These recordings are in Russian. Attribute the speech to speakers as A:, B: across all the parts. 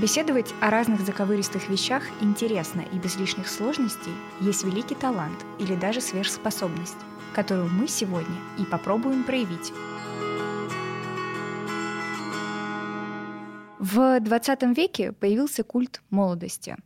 A: Беседовать о разных заковыристых вещах интересно и без лишних сложностей есть великий талант или даже сверхспособность, которую мы сегодня и попробуем проявить. В 20 веке появился культ молодости.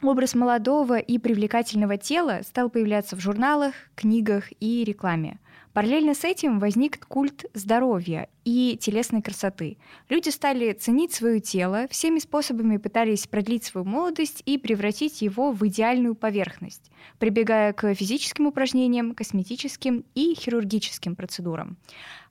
A: Образ молодого и привлекательного тела стал появляться в журналах, книгах и рекламе. Параллельно с этим возник культ здоровья и телесной красоты. Люди стали ценить свое тело, всеми способами пытались продлить свою молодость и превратить его в идеальную поверхность, прибегая к физическим упражнениям, косметическим и хирургическим процедурам.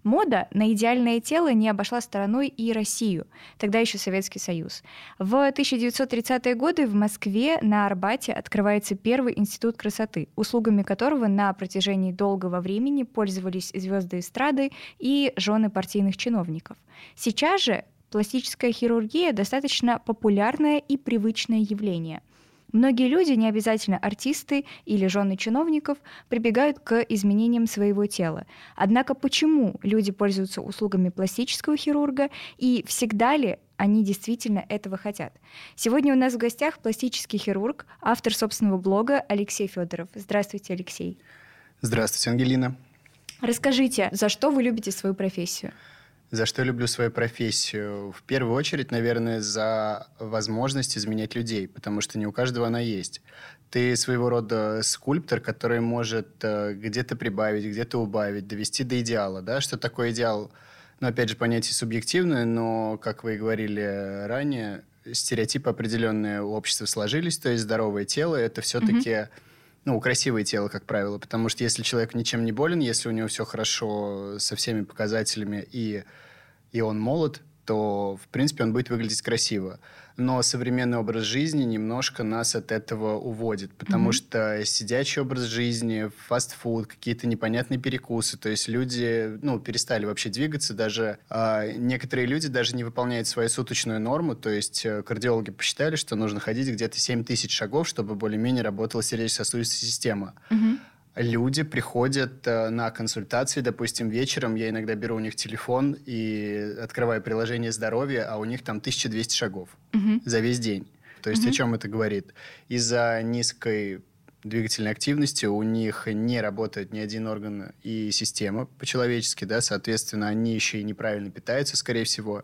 A: Мода на идеальное тело не обошла стороной и Россию, тогда еще Советский Союз. В 1930-е годы в Москве на Арбате открывается первый институт красоты, услугами которого на протяжении долгого времени пользовались звезды эстрады и жены партийных чиновников. Сейчас же пластическая хирургия достаточно популярное и привычное явление – Многие люди, не обязательно артисты или жены чиновников, прибегают к изменениям своего тела. Однако почему люди пользуются услугами пластического хирурга и всегда ли они действительно этого хотят. Сегодня у нас в гостях пластический хирург, автор собственного блога Алексей Федоров. Здравствуйте, Алексей.
B: Здравствуйте, Ангелина.
A: Расскажите, за что вы любите свою профессию?
B: За что люблю свою профессию? В первую очередь, наверное, за возможность изменять людей, потому что не у каждого она есть. Ты своего рода скульптор, который может э, где-то прибавить, где-то убавить, довести до идеала. Да? Что такое идеал? Ну, опять же, понятие субъективное, но, как вы и говорили ранее, стереотипы определенные у общества сложились, то есть здоровое тело – это все-таки mm-hmm ну, красивое тело, как правило. Потому что если человек ничем не болен, если у него все хорошо со всеми показателями и и он молод, то, в принципе, он будет выглядеть красиво. Но современный образ жизни немножко нас от этого уводит, потому mm-hmm. что сидячий образ жизни, фастфуд, какие-то непонятные перекусы, то есть люди, ну, перестали вообще двигаться, даже э, некоторые люди даже не выполняют свою суточную норму, то есть э, кардиологи посчитали, что нужно ходить где-то 7 тысяч шагов, чтобы более-менее работала сердечно-сосудистая система. Mm-hmm люди приходят э, на консультации, допустим, вечером, я иногда беру у них телефон и открываю приложение здоровья, а у них там 1200 шагов угу. за весь день. То есть угу. о чем это говорит? Из-за низкой двигательной активности у них не работает ни один орган и система по-человечески, да, соответственно, они еще и неправильно питаются, скорее всего,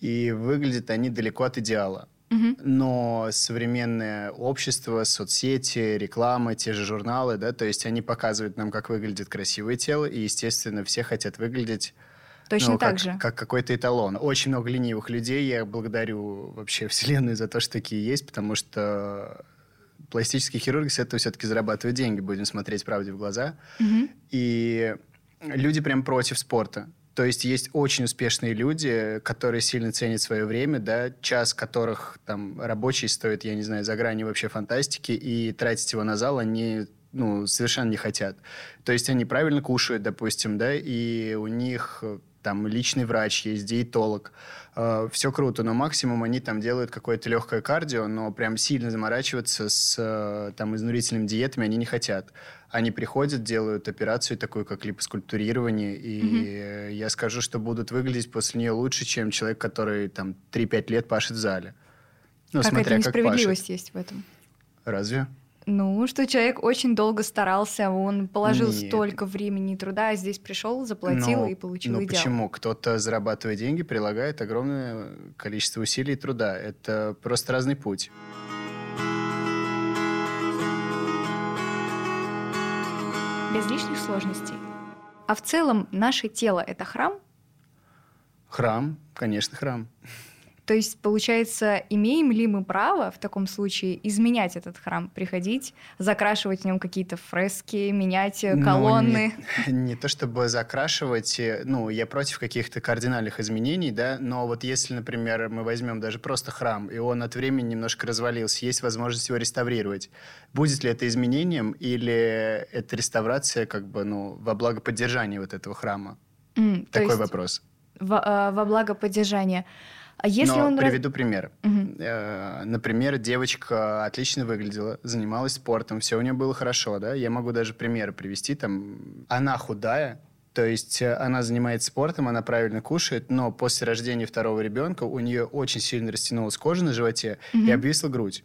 B: и выглядят они далеко от идеала. Но современное общество, соцсети, реклама, те же журналы, да, то есть они показывают нам, как выглядит красивое тело, и, естественно, все хотят выглядеть
A: Точно
B: ну,
A: так
B: как,
A: же.
B: Как какой-то эталон. Очень много ленивых людей. Я благодарю вообще Вселенную за то, что такие есть, потому что пластические хирурги с этого все-таки зарабатывают деньги, будем смотреть правде в глаза. Угу. И люди прям против спорта. То есть есть очень успешные люди, которые сильно ценят свое время, да, час которых там рабочий стоит, я не знаю, за гранью вообще фантастики, и тратить его на зал они ну, совершенно не хотят. То есть они правильно кушают, допустим, да, и у них там личный врач есть, диетолог, э, все круто, но максимум они там делают какое-то легкое кардио, но прям сильно заморачиваться с э, там изнурительными диетами они не хотят они приходят, делают операцию такую, как липоскультурирование, и mm-hmm. я скажу, что будут выглядеть после нее лучше, чем человек, который там 3-5 лет пашет в зале.
A: Ну, Какая-то смотря несправедливость как есть в этом.
B: Разве?
A: Ну, что человек очень долго старался, он положил Нет. столько времени и труда, а здесь пришел, заплатил но, и получил
B: ну,
A: идеал.
B: почему? Кто-то, зарабатывая деньги, прилагает огромное количество усилий и труда. Это просто разный путь.
A: Без лишних сложностей. А в целом наше тело — это храм?
B: Храм, конечно, храм.
A: То есть, получается, имеем ли мы право в таком случае изменять этот храм, приходить, закрашивать в нем какие-то фрески, менять э, ну, колонны?
B: Ну, не, не то чтобы закрашивать, э, ну, я против каких-то кардинальных изменений, да, но вот если, например, мы возьмем даже просто храм, и он от времени немножко развалился, есть возможность его реставрировать, будет ли это изменением или это реставрация как бы, ну, во благо поддержания вот этого храма? Mm, Такой вопрос.
A: Во, э, во благо поддержания. А если
B: Но
A: он
B: приведу пример. Угу. Например, девочка отлично выглядела, занималась спортом, все у нее было хорошо, да. Я могу даже примеры привести. Там она худая, То есть э, она занимается спортом, она правильно кушает, но после рождения второго ребенка у нее очень сильно растянулась кожа на животе угу. и обвисла грудь.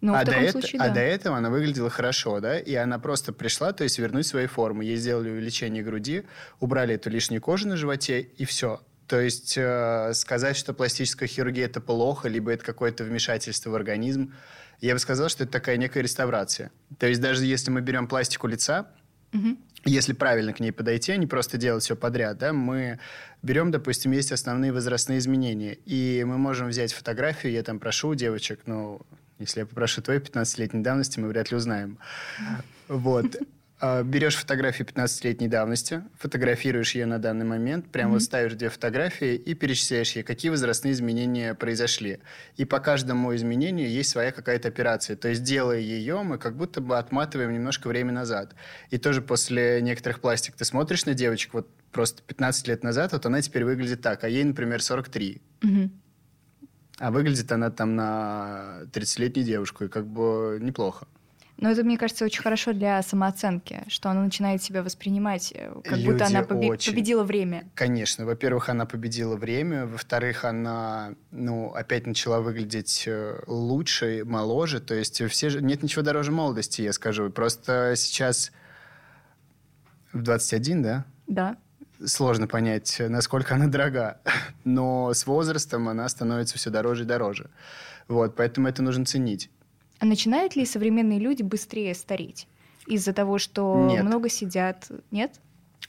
A: Ну,
B: а,
A: до
B: это,
A: случае,
B: а
A: да.
B: до этого она выглядела хорошо, да, и она просто пришла, то есть вернуть свои формы. Ей сделали увеличение груди, убрали эту лишнюю кожу на животе, и все. То есть э, сказать, что пластическая хирургия это плохо, либо это какое-то вмешательство в организм, я бы сказал, что это такая некая реставрация. То есть даже если мы берем пластику лица, угу. если правильно к ней подойти, а не просто делать все подряд, да, мы берем, допустим, есть основные возрастные изменения, и мы можем взять фотографию, я там прошу девочек, ну, если я попрошу твоей 15-летней давности, мы вряд ли узнаем. Вот. А, берешь фотографию 15-летней давности, фотографируешь ее на данный момент, прямо mm-hmm. вот ставишь две фотографии и перечисляешь ей, какие возрастные изменения произошли. И по каждому изменению есть своя какая-то операция. То есть, делая ее, мы как будто бы отматываем немножко время назад. И тоже после некоторых пластик ты смотришь на девочку, вот просто 15 лет назад, вот она теперь выглядит так, а ей, например, 43. Mm-hmm. А выглядит она там на 30-летнюю девушку, и как бы неплохо.
A: Но это, мне кажется, очень хорошо для самооценки, что она начинает себя воспринимать, э, как
B: Люди
A: будто она побе-
B: очень...
A: победила время.
B: Конечно. Во-первых, она победила время. Во-вторых, она, ну, опять начала выглядеть э, лучше, моложе. То есть все же... Нет ничего дороже молодости, я скажу. Просто сейчас в 21, да?
A: Да
B: сложно понять, насколько она дорога. Но с возрастом она становится все дороже и дороже. Вот, поэтому это нужно ценить.
A: А начинают ли современные люди быстрее стареть? Из-за того, что
B: Нет.
A: много сидят? Нет?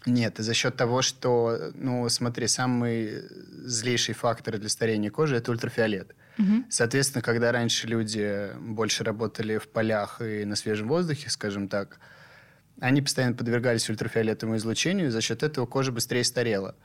B: Нет, за счет того, что, ну, смотри, самый злейший фактор для старения кожи – это ультрафиолет.
A: Угу.
B: Соответственно, когда раньше люди больше работали в полях и на свежем воздухе, скажем так, они постоянно подвергались ультрафиолетовому излучению, за счет этого кожа быстрее старела.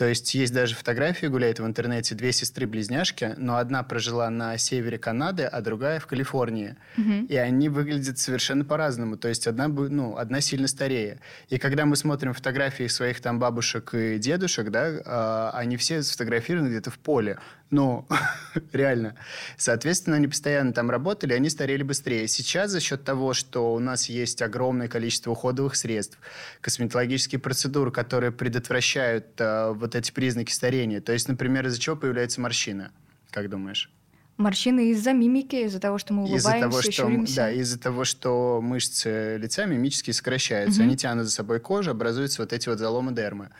B: То есть есть даже фотографии, гуляют в интернете, две сестры-близняшки, но одна прожила на севере Канады, а другая в Калифорнии.
A: Мгм.
B: И они выглядят совершенно по-разному. То есть одна, ну, одна сильно старее. И когда мы смотрим фотографии своих там бабушек и дедушек, да, а, они все сфотографированы где-то в поле. Ну, реально. Соответственно, они постоянно там работали, они старели быстрее. Сейчас за счет того, что у нас есть огромное количество уходовых средств, косметологические процедуры, которые предотвращают а, вот эти признаки старения. То есть, например, из-за чего появляются морщины? Как думаешь?
A: Морщины из-за мимики, из-за того, что мы улыбаемся,
B: Из-за того, что,
A: щуримся.
B: да, из-за того, что мышцы лица мимически сокращаются,
A: Мгм.
B: они тянут за собой кожу, образуются вот эти вот заломы дермы.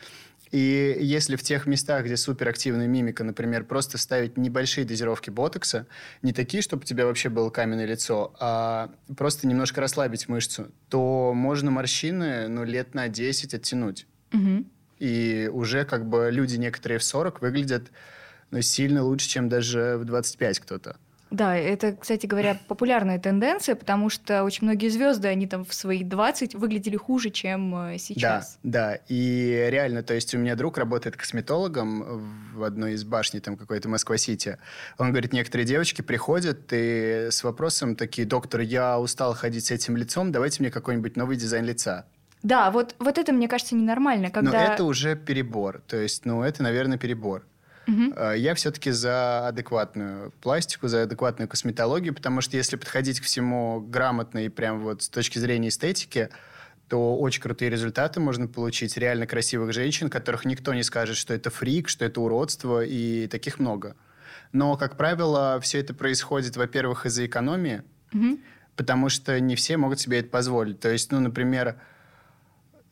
B: И если в тех местах, где суперактивная мимика, например, просто ставить небольшие дозировки ботокса, не такие, чтобы у тебя вообще было каменное лицо, а просто немножко расслабить мышцу, то можно морщины ну, лет на 10 оттянуть.
A: Мгм.
B: И уже как бы люди некоторые в 40 выглядят ну, сильно лучше, чем даже в 25 кто-то.
A: Да, это, кстати говоря, популярная тенденция, потому что очень многие звезды, они там в свои 20 выглядели хуже, чем э, сейчас.
B: Да, да. И реально, то есть у меня друг работает косметологом в одной из башней там какой-то Москва-Сити. Он говорит, некоторые девочки приходят и с вопросом такие, доктор, я устал ходить с этим лицом, давайте мне какой-нибудь новый дизайн лица.
A: Да, вот, вот это, мне кажется, ненормально, когда...
B: Но это уже перебор. То есть, ну, это, наверное, перебор. Э, Я все-таки за адекватную пластику, за адекватную косметологию, потому что если подходить к всему грамотно и прям вот с точки зрения эстетики, то очень крутые результаты можно получить. Реально красивых женщин, которых никто не скажет, что это фрик, что это уродство, и таких много. Но, как правило, все это происходит, во-первых, из-за экономии,
A: Мгм.
B: потому что не все могут себе это позволить. То есть, ну, например,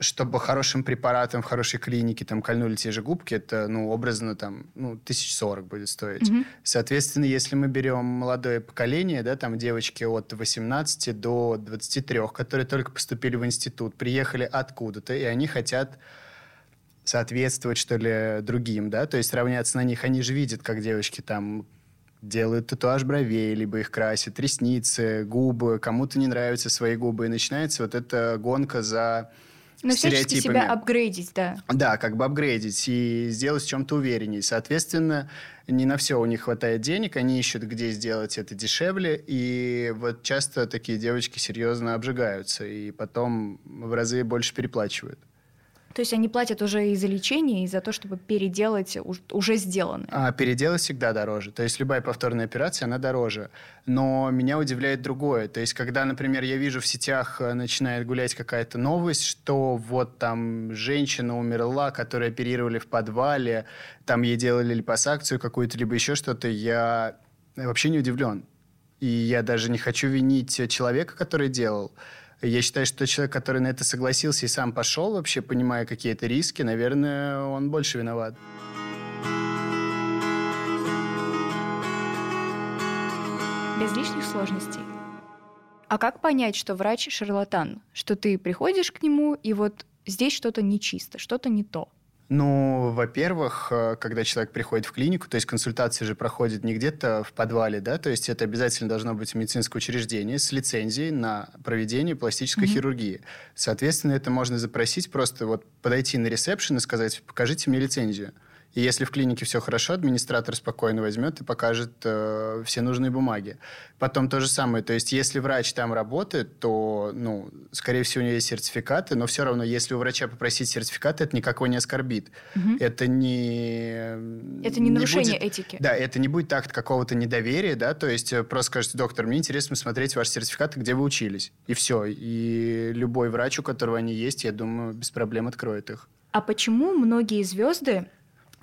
B: чтобы хорошим препаратом в хорошей клинике там кольнули те же губки, это, ну, образно там, ну, тысяч сорок будет стоить.
A: Мгм.
B: Соответственно, если мы берем молодое поколение, да, там девочки от 18 до 23, которые только поступили в институт, приехали откуда-то, и они хотят соответствовать, что ли, другим, да, то есть равняться на них. Они же видят, как девочки там делают татуаж бровей, либо их красят, ресницы, губы, кому-то не нравятся свои губы, и начинается вот эта гонка за
A: Всячески
B: стереотипами.
A: себя апгрейдить, да.
B: Да, как бы апгрейдить и сделать в чем-то увереннее. Соответственно, не на все у них хватает денег, они ищут, где сделать это дешевле, и вот часто такие девочки серьезно обжигаются, и потом в разы больше переплачивают.
A: То есть они платят уже и за лечение, и за то, чтобы переделать уже сделанное.
B: А переделать всегда дороже. То есть любая повторная операция, она дороже. Но меня удивляет другое. То есть когда, например, я вижу в сетях э, начинает гулять какая-то новость, что вот там женщина умерла, которую оперировали в подвале, там ей делали липосакцию какую-то, либо еще что-то, я вообще не удивлен. И я даже не хочу винить человека, который делал. Я считаю, что человек, который на это согласился и сам пошел, вообще понимая какие-то риски, наверное, он больше виноват.
A: Без лишних сложностей. А как понять, что врач шарлатан? Что ты приходишь к нему, и вот здесь что-то нечисто, что-то не то?
B: Ну, во-первых, э, когда человек приходит в клинику, то есть консультация же проходит не где-то в подвале, да, то есть это обязательно должно быть медицинское учреждение с лицензией на проведение пластической mm-hmm. хирургии. Соответственно, это можно запросить просто вот подойти на ресепшн и сказать, покажите мне лицензию. И если в клинике все хорошо, администратор спокойно возьмет и покажет э, все нужные бумаги. Потом то же самое. То есть, если врач там работает, то, ну, скорее всего, у него есть сертификаты, но все равно, если у врача попросить сертификат, это никакого не оскорбит. Угу. Это не...
A: Это не, не нарушение
B: будет,
A: этики.
B: Да, это не будет акт какого-то недоверия, да, то есть э, просто скажете, доктор, мне интересно смотреть ваш сертификат, где вы учились. И все. И любой врач, у которого они есть, я думаю, без проблем откроет их.
A: А почему многие звезды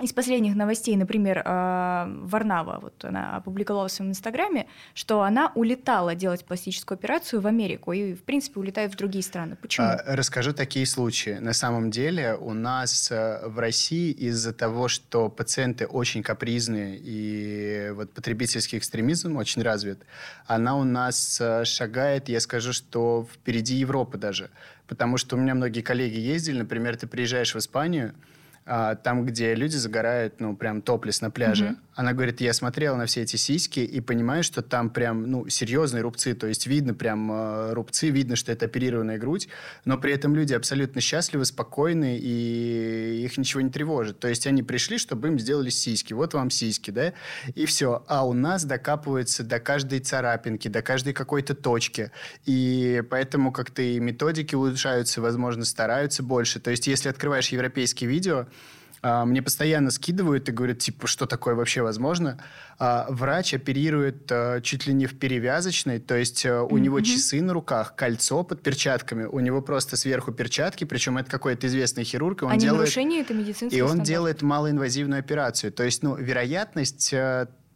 A: из последних новостей, например, а, Варнава, вот она опубликовала в своем инстаграме, что она улетала делать пластическую операцию в Америку и, в принципе, улетает в другие страны. Почему? А,
B: расскажу такие случаи. На самом деле у нас э, в России из-за того, что пациенты очень капризные и вот потребительский экстремизм очень развит, она у нас э, шагает, я скажу, что впереди Европы даже. Потому что у меня многие коллеги ездили, например, ты приезжаешь в Испанию, там, где люди загорают, ну, прям топлес на пляже. Mm-hmm. Она говорит, я смотрела на все эти сиськи и понимаю, что там прям, ну, серьезные рубцы, то есть видно прям э, рубцы, видно, что это оперированная грудь, но при этом люди абсолютно счастливы, спокойны, и их ничего не тревожит. То есть они пришли, чтобы им сделали сиськи. Вот вам сиськи, да? И все. А у нас докапываются до каждой царапинки, до каждой какой-то точки. И поэтому как-то и методики улучшаются, возможно, стараются больше. То есть если открываешь европейские видео, а, мне постоянно скидывают и говорят, типа, что такое вообще возможно. А, врач оперирует а, чуть ли не в перевязочной, то есть у mm-hmm. него часы на руках, кольцо под перчатками, у него просто сверху перчатки, причем это какой-то известный хирург.
A: И он а делает, нарушение это
B: медицинский И он стандарт. делает малоинвазивную операцию. То есть, ну, вероятность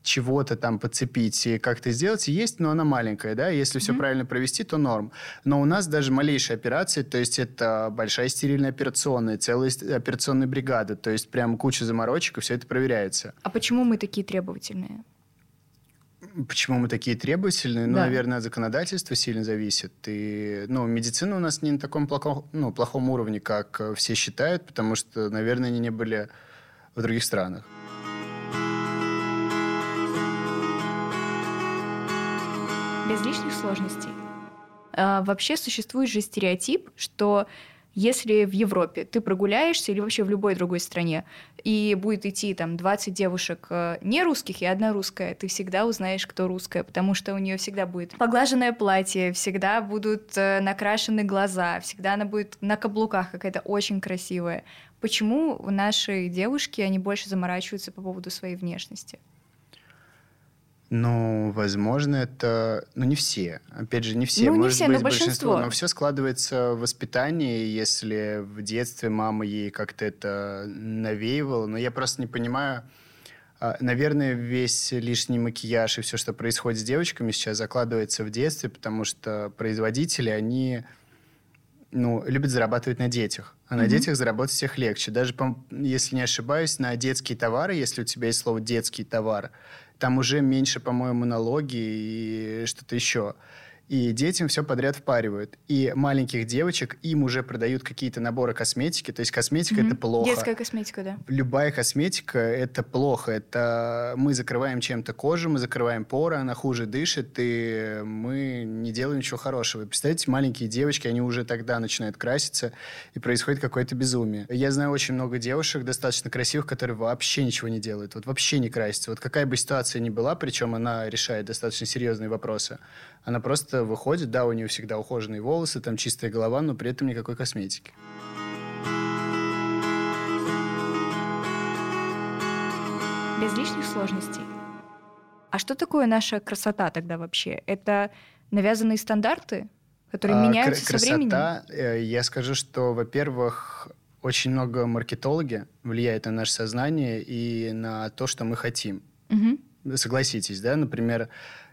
B: чего-то там подцепить и как-то сделать есть, но она маленькая, да, если mm-hmm. все правильно провести, то норм. Но у нас даже малейшие операции, то есть это большая стерильная операционная, целая операционная бригада, то есть прям куча заморочек, и все это проверяется.
A: А почему мы такие требовательные?
B: Почему мы такие требовательные? Ну, да. Ну, наверное, законодательство сильно зависит. И, ну, медицина у нас не на таком плохом, ну, плохом уровне, как все считают, потому что, наверное, они не были в других странах.
A: Без лишних сложностей. А, вообще существует же стереотип, что если в Европе ты прогуляешься или вообще в любой другой стране, и будет идти там 20 девушек э, не русских и одна русская, ты всегда узнаешь, кто русская, потому что у нее всегда будет поглаженное платье, всегда будут э, накрашены глаза, всегда она будет на каблуках какая-то очень красивая. Почему наши девушки, они больше заморачиваются по поводу своей внешности?
B: Ну, возможно, это... Ну, не все. Опять же, не все.
A: Ну,
B: не
A: Может
B: все,
A: быть, но большинство. большинство.
B: Но все складывается в воспитании, если в детстве мама ей как-то это навеивала. Но я просто не понимаю... А, наверное, весь лишний макияж и все, что происходит с девочками сейчас, закладывается в детстве, потому что производители, они ну, любят зарабатывать на детях. А на mm-hmm. детях заработать всех легче. Даже, если не ошибаюсь, на детские товары, если у тебя есть слово «детский товар», там уже меньше, по-моему, налоги и что-то еще и детям все подряд впаривают. И маленьких девочек им уже продают какие-то наборы косметики. То есть косметика mm-hmm. это плохо.
A: Детская косметика, да.
B: Любая косметика это плохо. Это мы закрываем чем-то кожу, мы закрываем поры, она хуже дышит, и мы не делаем ничего хорошего. Представляете, маленькие девочки, они уже тогда начинают краситься, и происходит какое-то безумие. Я знаю очень много девушек достаточно красивых, которые вообще ничего не делают. Вот вообще не красятся. Вот какая бы ситуация ни была, причем она решает достаточно серьезные вопросы, она просто выходит, да, у нее всегда ухоженные волосы, там чистая голова, но при этом никакой косметики.
A: Без лишних сложностей. А что такое наша красота тогда вообще? Это навязанные стандарты, которые а, меняются
B: кр-
A: со временем?
B: Красота, я скажу, что, во-первых, очень много маркетологи влияют на наше сознание и на то, что мы хотим. Угу. Согласитесь, да, например,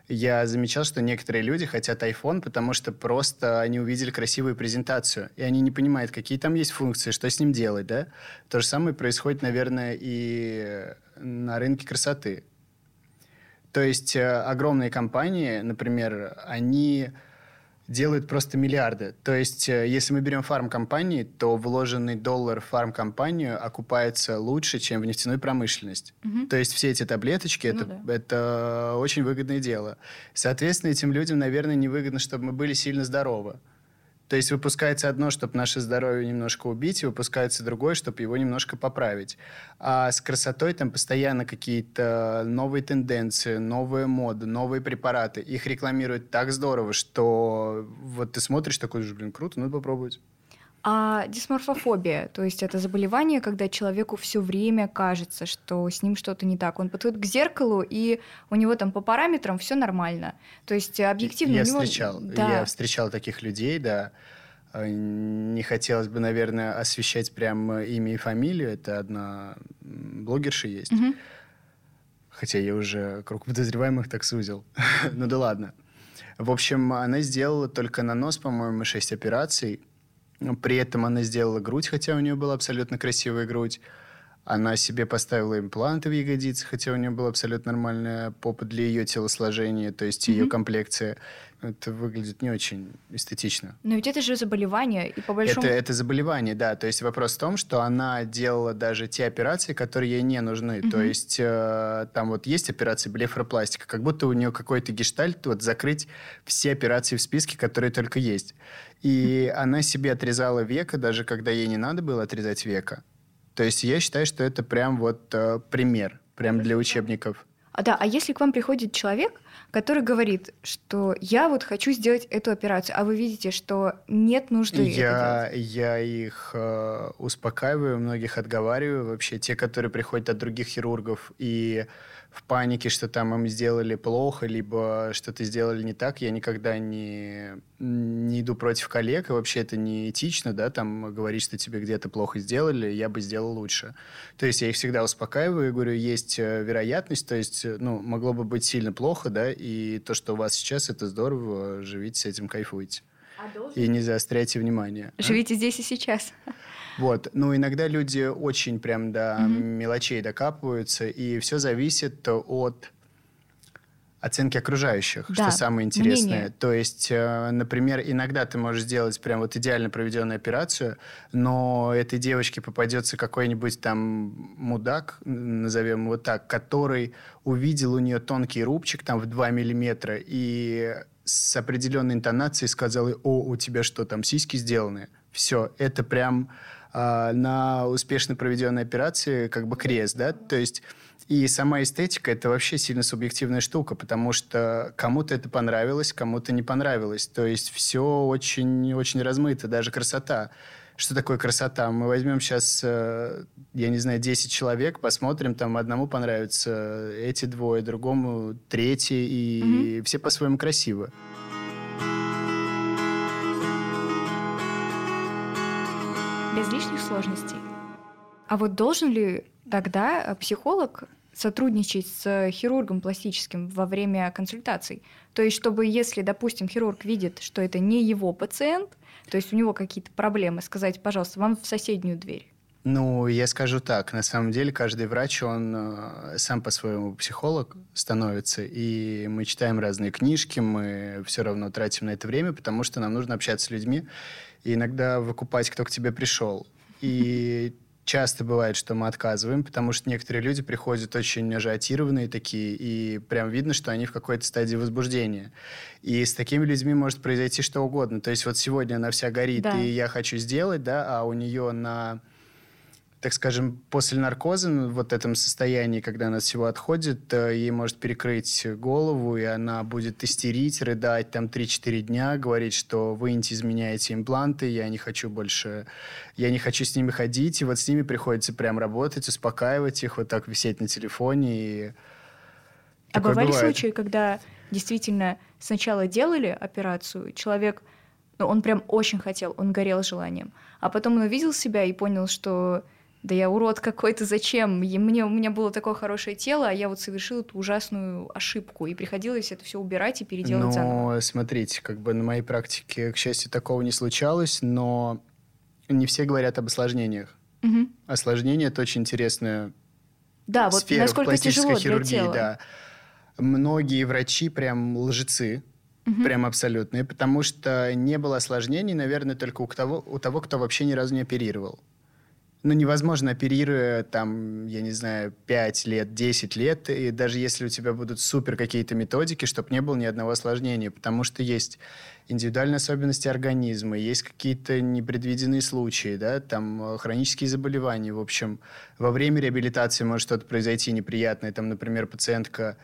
B: я замечал, что некоторые люди хотят iPhone, потому что просто они увидели красивую презентацию, и они не понимают, какие там есть функции, что с ним делать, да? То же самое происходит, наверное, и на рынке красоты. То есть э, огромные компании, например, они делают просто миллиарды. То есть, э, если мы берем фармкомпании, то вложенный доллар в фармкомпанию окупается лучше, чем в нефтяную промышленность. Угу. То есть, все эти таблеточки ну, это, да. это очень выгодное дело. Соответственно, этим людям, наверное, невыгодно, чтобы мы были сильно здоровы. То есть выпускается одно, чтобы наше здоровье немножко убить, и выпускается другое, чтобы его немножко поправить. А с красотой там постоянно какие-то новые тенденции, новые моды, новые препараты. Их рекламируют так здорово, что вот ты смотришь такой, блин, круто, надо попробовать.
A: А дисморфофобия, то есть это заболевание, когда человеку все время кажется, что с ним что-то не так. Он подходит к зеркалу, и у него там по параметрам все нормально. То есть объективно...
B: Я
A: него...
B: встречал, да. я встречал таких людей, да. А, не хотелось бы, наверное, освещать прям имя и фамилию. Это одна блогерша есть. Угу. Хотя я уже круг подозреваемых так сузил. ну да ладно. В общем, она сделала только на нос, по-моему, шесть операций. При этом она сделала грудь, хотя у нее была абсолютно красивая грудь. Она себе поставила импланты в ягодицы, хотя у нее была абсолютно нормальная попа для ее телосложения, то есть mm-hmm. ее комплекция. Это выглядит не очень эстетично.
A: Но ведь это же заболевание, и по большому...
B: Это, это заболевание, да. То есть вопрос в том, что она делала даже те операции, которые ей не нужны. Mm-hmm. То есть э, там вот есть операции блефропластика, как будто у нее какой-то гештальт, вот закрыть все операции в списке, которые только есть. И mm-hmm. она себе отрезала века, даже когда ей не надо было отрезать века. То есть я считаю, что это прям вот э, пример, прям для учебников.
A: А да, а если к вам приходит человек, который говорит, что я вот хочу сделать эту операцию, а вы видите, что нет нужды
B: я? Я их э, успокаиваю, многих отговариваю. Вообще те, которые приходят от других хирургов и в панике, что там им сделали плохо, либо что-то сделали не так, я никогда не, не иду против коллег, и вообще это не этично, да, там говорить, что тебе где-то плохо сделали, я бы сделал лучше. То есть я их всегда успокаиваю и говорю, есть э, вероятность, то есть, э, ну, могло бы быть сильно плохо, да, и то, что у вас сейчас, это здорово, живите с этим, кайфуйте. А должен... И не заостряйте внимание.
A: Живите а? здесь и сейчас.
B: Вот. Но иногда люди очень прям до mm-hmm. мелочей докапываются, и все зависит от оценки окружающих, да, что самое интересное. Мнение. То есть, э, например, иногда ты можешь сделать прям вот идеально проведенную операцию, но этой девочке попадется какой-нибудь там мудак, назовем его так, который увидел у нее тонкий рубчик там в 2 миллиметра и с определенной интонацией сказал, о, у тебя что, там сиськи сделаны? Все, это прям э, на успешно проведенной операции как бы крест, да, то есть и сама эстетика это вообще сильно субъективная штука, потому что кому-то это понравилось, кому-то не понравилось, то есть все очень очень размыто, даже красота. Что такое красота? Мы возьмем сейчас, э, я не знаю, 10 человек, посмотрим, там одному понравятся эти двое, другому третий, и mm-hmm. все по-своему красивы.
A: Без лишних сложностей. А вот должен ли тогда э, психолог сотрудничать с хирургом пластическим во время консультаций? То есть, чтобы если, допустим, хирург видит, что это не его пациент, то есть у него какие-то проблемы, сказать, пожалуйста, вам в соседнюю дверь.
B: Ну, я скажу так, на самом деле каждый врач, он э, сам по-своему психолог становится, и мы читаем разные книжки, мы все равно тратим на это время, потому что нам нужно общаться с людьми, и иногда выкупать, кто к тебе пришел. И часто бывает, что мы отказываем, потому что некоторые люди приходят очень ажиотированные такие, и прям видно, что они в какой-то стадии возбуждения. И с такими людьми может произойти что угодно. То есть вот сегодня она вся горит, да. и я хочу сделать, да, а у нее на так скажем, после наркоза, ну, в вот этом состоянии, когда она от всего отходит, э, ей может перекрыть голову, и она будет истерить, рыдать там 3-4 дня, говорить, что вы изменяете импланты, я не хочу больше, я не хочу с ними ходить, и вот с ними приходится прям работать, успокаивать их, вот так висеть на телефоне. И...
A: А бывали бывает. случаи, когда действительно сначала делали операцию, человек, ну, он прям очень хотел, он горел желанием, а потом он увидел себя и понял, что да я урод какой-то, зачем? Мне, у меня было такое хорошее тело, а я вот совершил эту ужасную ошибку, и приходилось это все убирать и переделать но, заново.
B: смотрите, как бы на моей практике, к счастью, такого не случалось, но не все говорят об осложнениях. Угу. Осложнение – это очень интересная
A: да, вот
B: сфера
A: насколько
B: в пластической
A: тяжело
B: хирургии.
A: Для тела.
B: Да. Многие врачи прям лжецы, угу. прям абсолютные, потому что не было осложнений, наверное, только у того, у того, кто вообще ни разу не оперировал ну, невозможно, оперируя там, я не знаю, 5 лет, 10 лет, и даже если у тебя будут супер какие-то методики, чтобы не было ни одного осложнения, потому что есть индивидуальные особенности организма, есть какие-то непредвиденные случаи, да, там э, хронические заболевания, в общем, во время реабилитации может что-то произойти неприятное, там, например, пациентка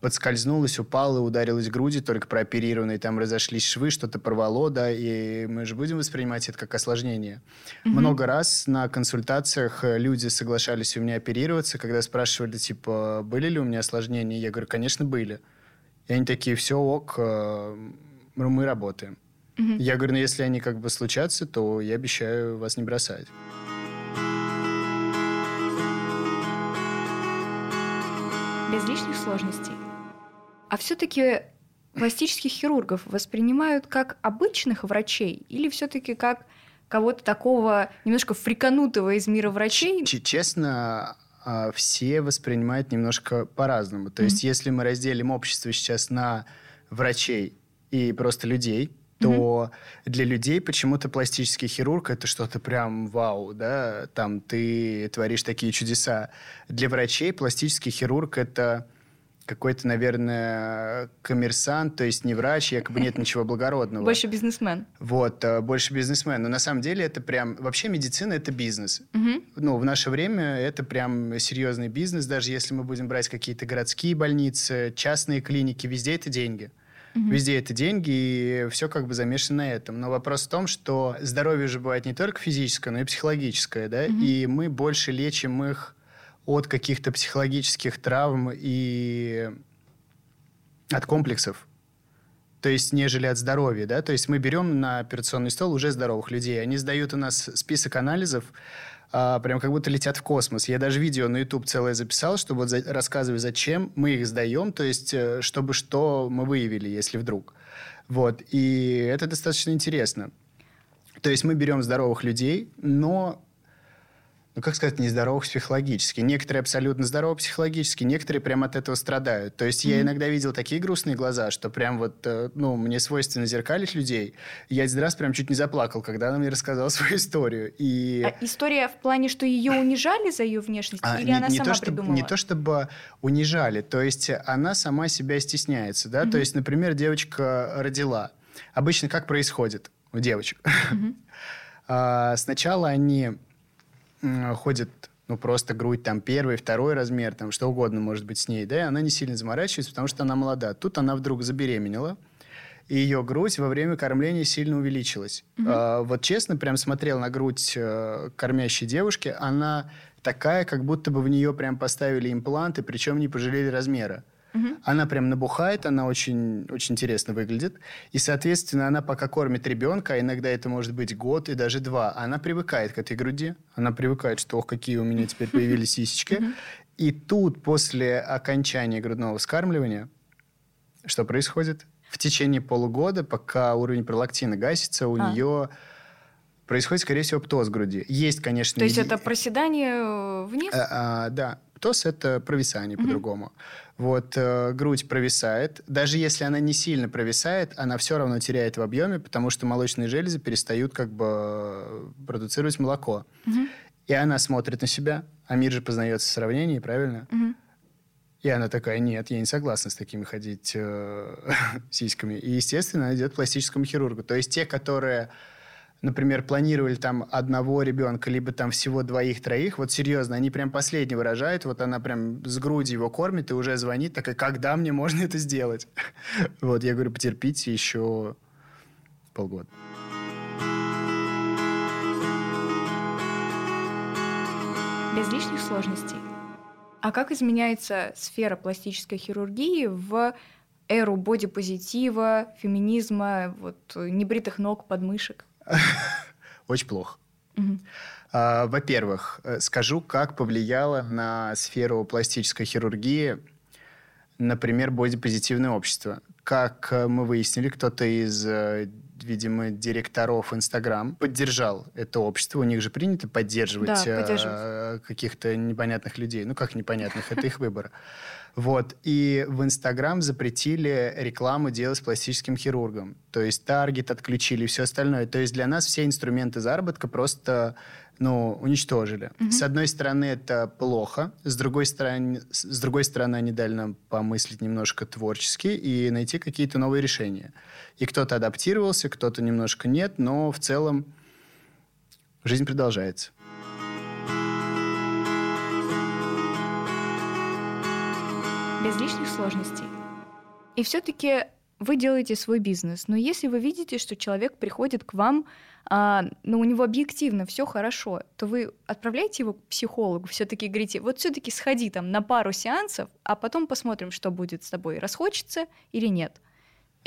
B: подскользнулась, упала, ударилась грудью, только прооперированной, там разошлись швы, что-то порвало, да, и мы же будем воспринимать это как осложнение. Mm-hmm. Много раз на консультациях э, люди соглашались у меня оперироваться, когда спрашивали, типа, были ли у меня осложнения, я говорю, конечно, были. И они такие, все, ок, э, мы работаем. Mm-hmm. Я говорю, ну, если они как бы случатся, то я обещаю вас не бросать.
A: Без лишних сложностей. А все-таки пластических хирургов воспринимают как обычных врачей или все-таки как кого-то такого немножко фриканутого из мира врачей?
B: Ч Честно, а, все воспринимают немножко по-разному. То mm-hmm. есть, если мы разделим общество сейчас на врачей и просто людей, то mm-hmm. для людей почему-то пластический хирург это что-то прям вау, да, там ты творишь такие чудеса. Для врачей пластический хирург это какой-то, наверное, коммерсант, то есть не врач, якобы нет ничего благородного.
A: Больше бизнесмен.
B: Вот, э, больше бизнесмен. Но на самом деле это прям... Вообще медицина – это бизнес. Угу. Ну, в наше время это прям серьезный бизнес. Даже если мы будем брать какие-то городские больницы, частные клиники, везде это деньги. Угу. Везде это деньги, и все как бы замешано на этом. Но вопрос в том, что здоровье же бывает не только физическое, но и психологическое, да, угу. и мы больше лечим их от каких-то психологических травм и от комплексов. То есть, нежели от здоровья, да, то есть мы берем на операционный стол уже здоровых людей, они сдают у нас список анализов, а, прям как будто летят в космос. Я даже видео на YouTube целое записал, чтобы вот за, рассказывать, зачем мы их сдаем, то есть э, чтобы что мы выявили, если вдруг. Вот. И это достаточно интересно. То есть мы берем здоровых людей, но ну, как сказать, нездоровых психологически. Некоторые абсолютно здоровы психологически, некоторые прям от этого страдают. То есть mm-hmm. я иногда видел такие грустные глаза, что прям вот, э, ну, мне свойственно зеркалить людей. Я один раз прям чуть не заплакал, когда она мне рассказала свою историю. И...
A: А история в плане, что ее унижали за ее внешность? А, или не, она не сама
B: то, чтобы,
A: придумала?
B: Не то, чтобы унижали. То есть она сама себя стесняется, да? Mm-hmm. То есть, например, девочка родила. Обычно как происходит у девочек? Mm-hmm. а, сначала они ходит ну, просто грудь там первый, второй размер, там что угодно может быть с ней, да, и она не сильно заморачивается, потому что она молода. Тут она вдруг забеременела, и ее грудь во время кормления сильно увеличилась. Угу. А, вот честно, прям смотрел на грудь э, кормящей девушки, она такая, как будто бы в нее прям поставили импланты, причем не пожалели размера. Угу. Она прям набухает, она очень, очень интересно выглядит. И, соответственно, она пока кормит ребенка, а иногда это может быть год и даже два, она привыкает к этой груди. Она привыкает, что, ох, какие у меня теперь появились сисечки. И тут, после окончания грудного вскармливания, что происходит? В течение полугода, пока уровень пролактина гасится, у а. нее происходит, скорее всего, птоз груди. Есть, конечно...
A: То есть это проседание вниз?
B: А, а, да. Птоз – это провисание угу. по-другому. Вот э, грудь провисает. Даже если она не сильно провисает, она все равно теряет в объеме, потому что молочные железы перестают как бы э, продуцировать молоко. Угу. И она смотрит на себя, а мир же познается в сравнении, правильно? Угу. И она такая, нет, я не согласна с такими ходить э, сиськами. И, естественно, она идет к пластическому хирургу. То есть те, которые например, планировали там одного ребенка, либо там всего двоих-троих, вот серьезно, они прям последнего рожают, вот она прям с груди его кормит и уже звонит, такая, когда мне можно это сделать? Вот, я говорю, потерпите еще полгода.
A: Без лишних сложностей. А как изменяется сфера пластической хирургии в эру бодипозитива, феминизма, вот небритых ног, подмышек?
B: Очень плохо. А, во-первых, э, скажу, как повлияло на сферу пластической хирургии, например, бодипозитивное общество. Как э, мы выяснили, кто-то из э, видимо, директоров Инстаграм поддержал это общество. У них же принято поддерживать, да, поддерживать. каких-то непонятных людей. Ну, как непонятных, это их выбор. Вот. И в Инстаграм запретили рекламу делать с пластическим хирургом. То есть таргет отключили и все остальное. То есть для нас все инструменты заработка просто ну, уничтожили. Угу. С одной стороны, это плохо. С другой стороны, с другой стороны, они дали нам помыслить немножко творчески и найти какие-то новые решения. И кто-то адаптировался, кто-то немножко нет, но в целом жизнь продолжается.
A: без лишних сложностей. И все-таки вы делаете свой бизнес, но если вы видите, что человек приходит к вам, а, но у него объективно все хорошо, то вы отправляете его к психологу, все-таки говорите, вот все-таки сходи там на пару сеансов, а потом посмотрим, что будет с тобой, расхочется или нет.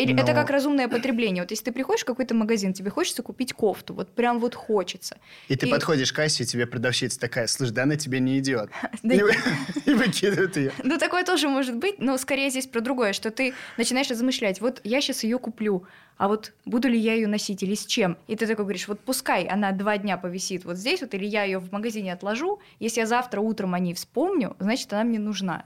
A: Или Но... это как разумное потребление. Вот если ты приходишь в какой-то магазин, тебе хочется купить кофту, вот прям вот хочется.
B: И ты подходишь к кассе, и тебе продавщица такая, слушай, да она тебе не идет. И выкидывает ее.
A: Ну, такое тоже может быть, но скорее здесь про другое, что ты начинаешь размышлять, вот я сейчас ее куплю, а вот буду ли я ее носить или с чем? И ты такой говоришь, вот пускай она два дня повисит вот здесь вот, или я ее в магазине отложу, если я завтра утром о ней вспомню, значит, она мне нужна.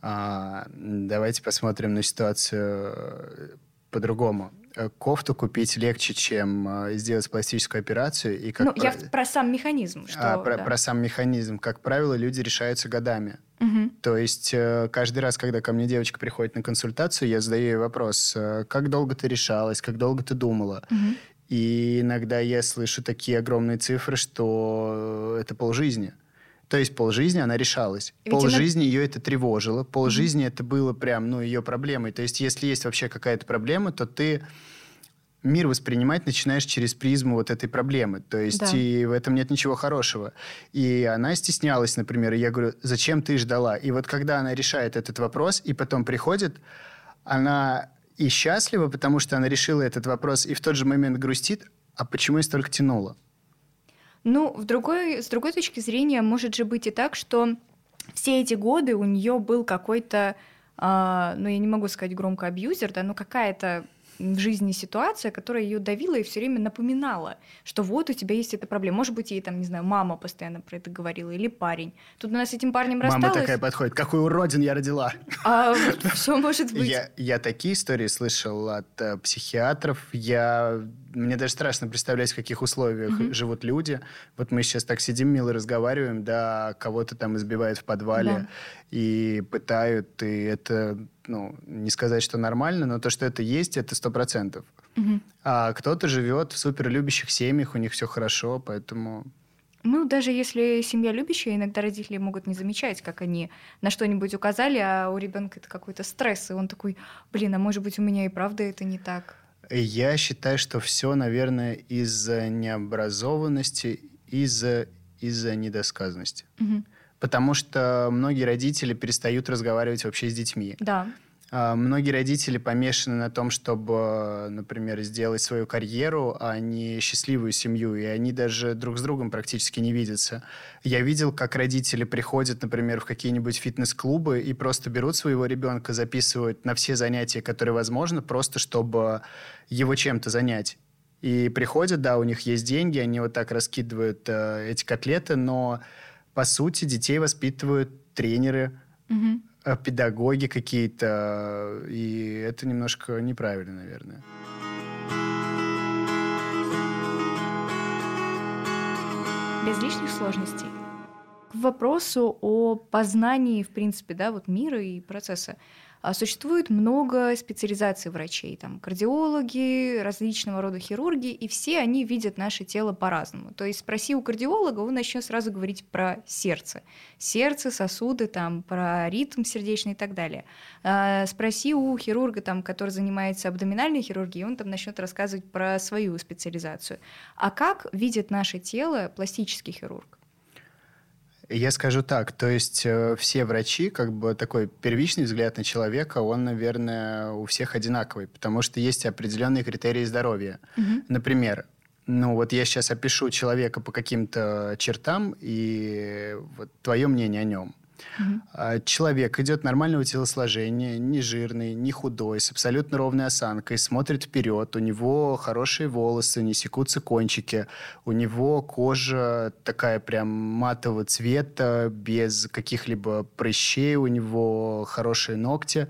B: А, давайте посмотрим на ситуацию по-другому. Э, кофту купить легче, чем э, сделать пластическую операцию. И
A: как ну, про... я про сам механизм. Что,
B: а, про, да. про сам механизм. Как правило, люди решаются годами. Угу. То есть каждый раз, когда ко мне девочка приходит на консультацию, я задаю ей вопрос, как долго ты решалась, как долго ты думала. Угу. И иногда я слышу такие огромные цифры, что это полжизни. То есть полжизни она решалась. Ведь полжизни она... ее это тревожило. Полжизни mm-hmm. это было прям, ну, ее проблемой. То есть если есть вообще какая-то проблема, то ты мир воспринимать начинаешь через призму вот этой проблемы. То есть да. и в этом нет ничего хорошего. И она стеснялась, например, и я говорю, зачем ты ждала? И вот когда она решает этот вопрос, и потом приходит, она и счастлива, потому что она решила этот вопрос, и в тот же момент грустит, а почему я столько тянула?
A: Ну, в другой, с другой точки зрения, может же быть и так, что все эти годы у нее был какой-то, э, ну, я не могу сказать громко абьюзер, да, но какая-то в жизни ситуация, которая ее давила и все время напоминала, что вот у тебя есть эта проблема. Может быть, ей там, не знаю, мама постоянно про это говорила, или парень. Тут она с этим парнем рассталась.
B: Мама такая подходит, какой уродин я родила.
A: А все может быть.
B: Я, я такие истории слышал от э, психиатров. Я мне даже страшно представлять, в каких условиях mm-hmm. живут люди. Вот мы сейчас так сидим, мило разговариваем, да, кого-то там избивают в подвале да. и пытают, и это ну, не сказать, что нормально, но то, что это есть, это сто процентов. Угу. А кто-то живет в суперлюбящих семьях, у них все хорошо, поэтому...
A: Ну, даже если семья любящая, иногда родители могут не замечать, как они на что-нибудь указали, а у ребенка это какой-то стресс, и он такой, блин, а может быть у меня и правда это не так.
B: Я считаю, что все, наверное, из-за необразованности, из-за из-за недосказанности. Угу потому что многие родители перестают разговаривать вообще с детьми.
A: Да.
B: А, многие родители помешаны на том, чтобы, например, сделать свою карьеру, а не счастливую семью, и они даже друг с другом практически не видятся. Я видел, как родители приходят, например, в какие-нибудь фитнес-клубы и просто берут своего ребенка, записывают на все занятия, которые возможно, просто чтобы его чем-то занять. И приходят, да, у них есть деньги, они вот так раскидывают э, эти котлеты, но по сути, детей воспитывают тренеры, угу. Педагоги какие-то, и это немножко неправильно, наверное.
A: Без лишних сложностей. К вопросу о познании, в принципе, да, вот мира и процесса. А существует много специализаций врачей, там кардиологи, различного рода хирурги, и все они видят наше тело по-разному. То есть спроси у кардиолога, он начнет сразу говорить про сердце. Сердце, сосуды, там, про ритм сердечный и так далее. А спроси у хирурга, там, который занимается абдоминальной хирургией, он там начнет рассказывать про свою специализацию. А как видит наше тело пластический хирург?
B: Я скажу так, то есть э, все врачи, как бы такой первичный взгляд на человека, он, наверное, у всех одинаковый, потому что есть определенные критерии здоровья. Угу. Например, ну вот я сейчас опишу человека по каким-то чертам, и вот твое мнение о нем. Угу. Человек идет нормального телосложения, не жирный, не худой, с абсолютно ровной осанкой, смотрит вперед, у него хорошие волосы, не секутся кончики, у него кожа такая прям матового цвета, без каких-либо прыщей, у него хорошие ногти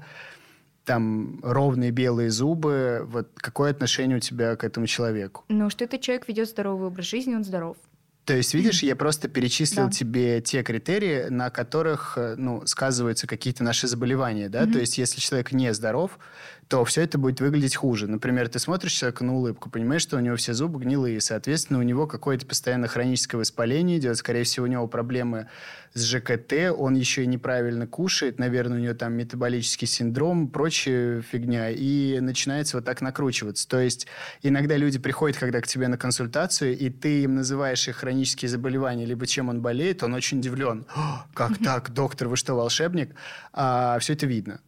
B: там ровные белые зубы, вот какое отношение у тебя к этому человеку?
A: Ну, что этот человек ведет здоровый образ жизни, он здоров.
B: То есть, видишь, я просто перечислил да. тебе те критерии, на которых э, ну, сказываются какие-то наши заболевания. Да? Mm-hmm. То есть, если человек не здоров, то все это будет выглядеть хуже. Например, ты смотришь человека на улыбку, понимаешь, что у него все зубы гнилые, соответственно, у него какое-то постоянно хроническое воспаление идет, скорее всего, у него проблемы с ЖКТ, он еще и неправильно кушает, наверное, у него там метаболический синдром, прочая фигня, и начинается вот так накручиваться. То есть иногда люди приходят, когда к тебе на консультацию, и ты им называешь их хронические заболевания, либо чем он болеет, он очень удивлен. Как так, доктор, вы что, волшебник? А все это видно.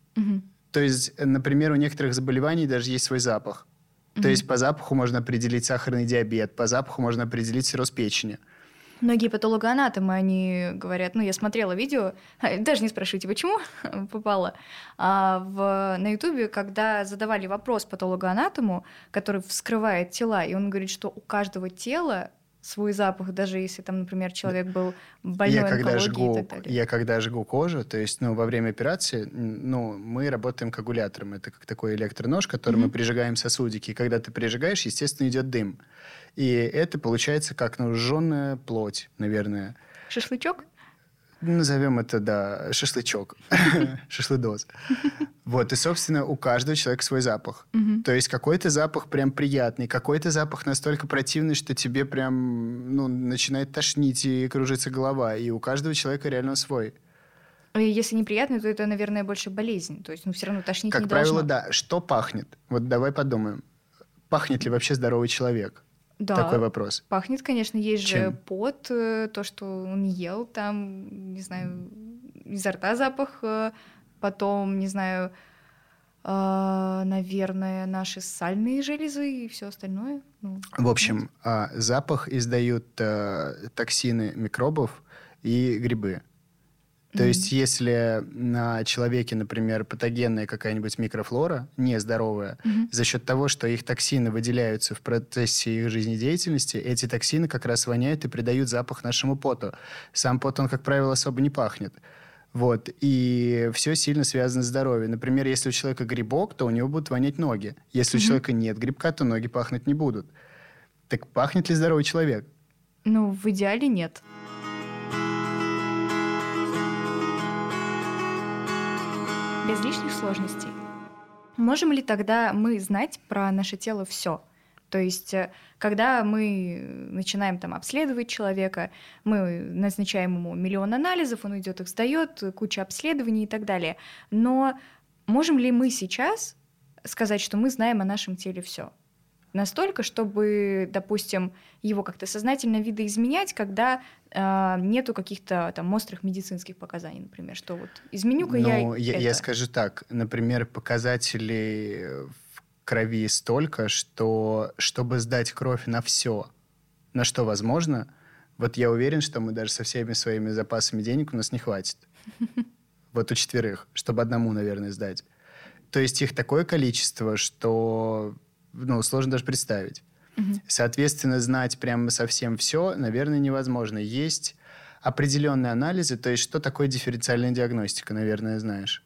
B: То есть, например, у некоторых заболеваний даже есть свой запах. Mm-hmm. То есть по запаху можно определить сахарный диабет, по запаху можно определить цирроз печени.
A: Многие патологоанатомы, они говорят, ну, я смотрела видео, даже не спрашивайте, почему попала, а в, на Ютубе, когда задавали вопрос патологоанатому, который вскрывает тела, и он говорит, что у каждого тела свой запах, даже если там, например, человек был больной я когда жгу, и так далее.
B: Я когда жгу кожу, то есть, ну, во время операции, ну, мы работаем коагулятором. Это как такой электронож, который mm-hmm. мы прижигаем сосудики. И когда ты прижигаешь, естественно, идет дым. И это получается как, ну, жженая плоть, наверное.
A: Шашлычок?
B: Назовем это, да, шашлычок. Шашлыдоз. Вот, и, собственно, у каждого человека свой запах. То есть какой-то запах прям приятный, какой-то запах настолько противный, что тебе прям, ну, начинает тошнить и кружится голова. И у каждого человека реально свой.
A: И если неприятный, то это, наверное, больше болезнь. То есть, ну, все равно тошнить
B: как
A: не
B: правило,
A: должно.
B: да. Что пахнет? Вот давай подумаем. Пахнет ли вообще здоровый человек?
A: Да,
B: такой вопрос.
A: Пахнет, конечно, есть Чем? же пот, э, то, что он ел, там, не знаю, изо рта запах, э, потом, не знаю, э, наверное, наши сальные железы и все остальное. Ну,
B: В общем, нет. запах издают токсины микробов и грибы. То mm-hmm. есть, если на человеке, например, патогенная какая-нибудь микрофлора, нездоровая, mm-hmm. за счет того, что их токсины выделяются в процессе их жизнедеятельности, эти токсины как раз воняют и придают запах нашему поту. Сам пот, он, как правило, особо не пахнет. Вот. И все сильно связано с здоровьем. Например, если у человека грибок, то у него будут вонять ноги. Если mm-hmm. у человека нет грибка, то ноги пахнуть не будут. Так пахнет ли здоровый человек?
A: Ну, в идеале нет. Без лишних сложностей. Можем ли тогда мы знать про наше тело все? То есть, э, когда мы начинаем там обследовать человека, мы назначаем ему миллион анализов, он идет их сдает, куча обследований и так далее. Но можем ли мы сейчас сказать, что мы знаем о нашем теле все? Настолько, чтобы, допустим, его как-то сознательно видоизменять, когда э, нету каких-то там острых медицинских показаний, например, что вот изменю-ка
B: ну,
A: я,
B: я это. Я скажу так, например, показателей в крови столько, что чтобы сдать кровь на все, на что возможно, вот я уверен, что мы даже со всеми своими запасами денег у нас не хватит. Вот у четверых, чтобы одному, наверное, сдать. То есть их такое количество, что ну, сложно даже представить. Угу. Соответственно, знать прямо совсем все, наверное, невозможно. Есть определенные анализы, то есть что такое дифференциальная диагностика, наверное, знаешь.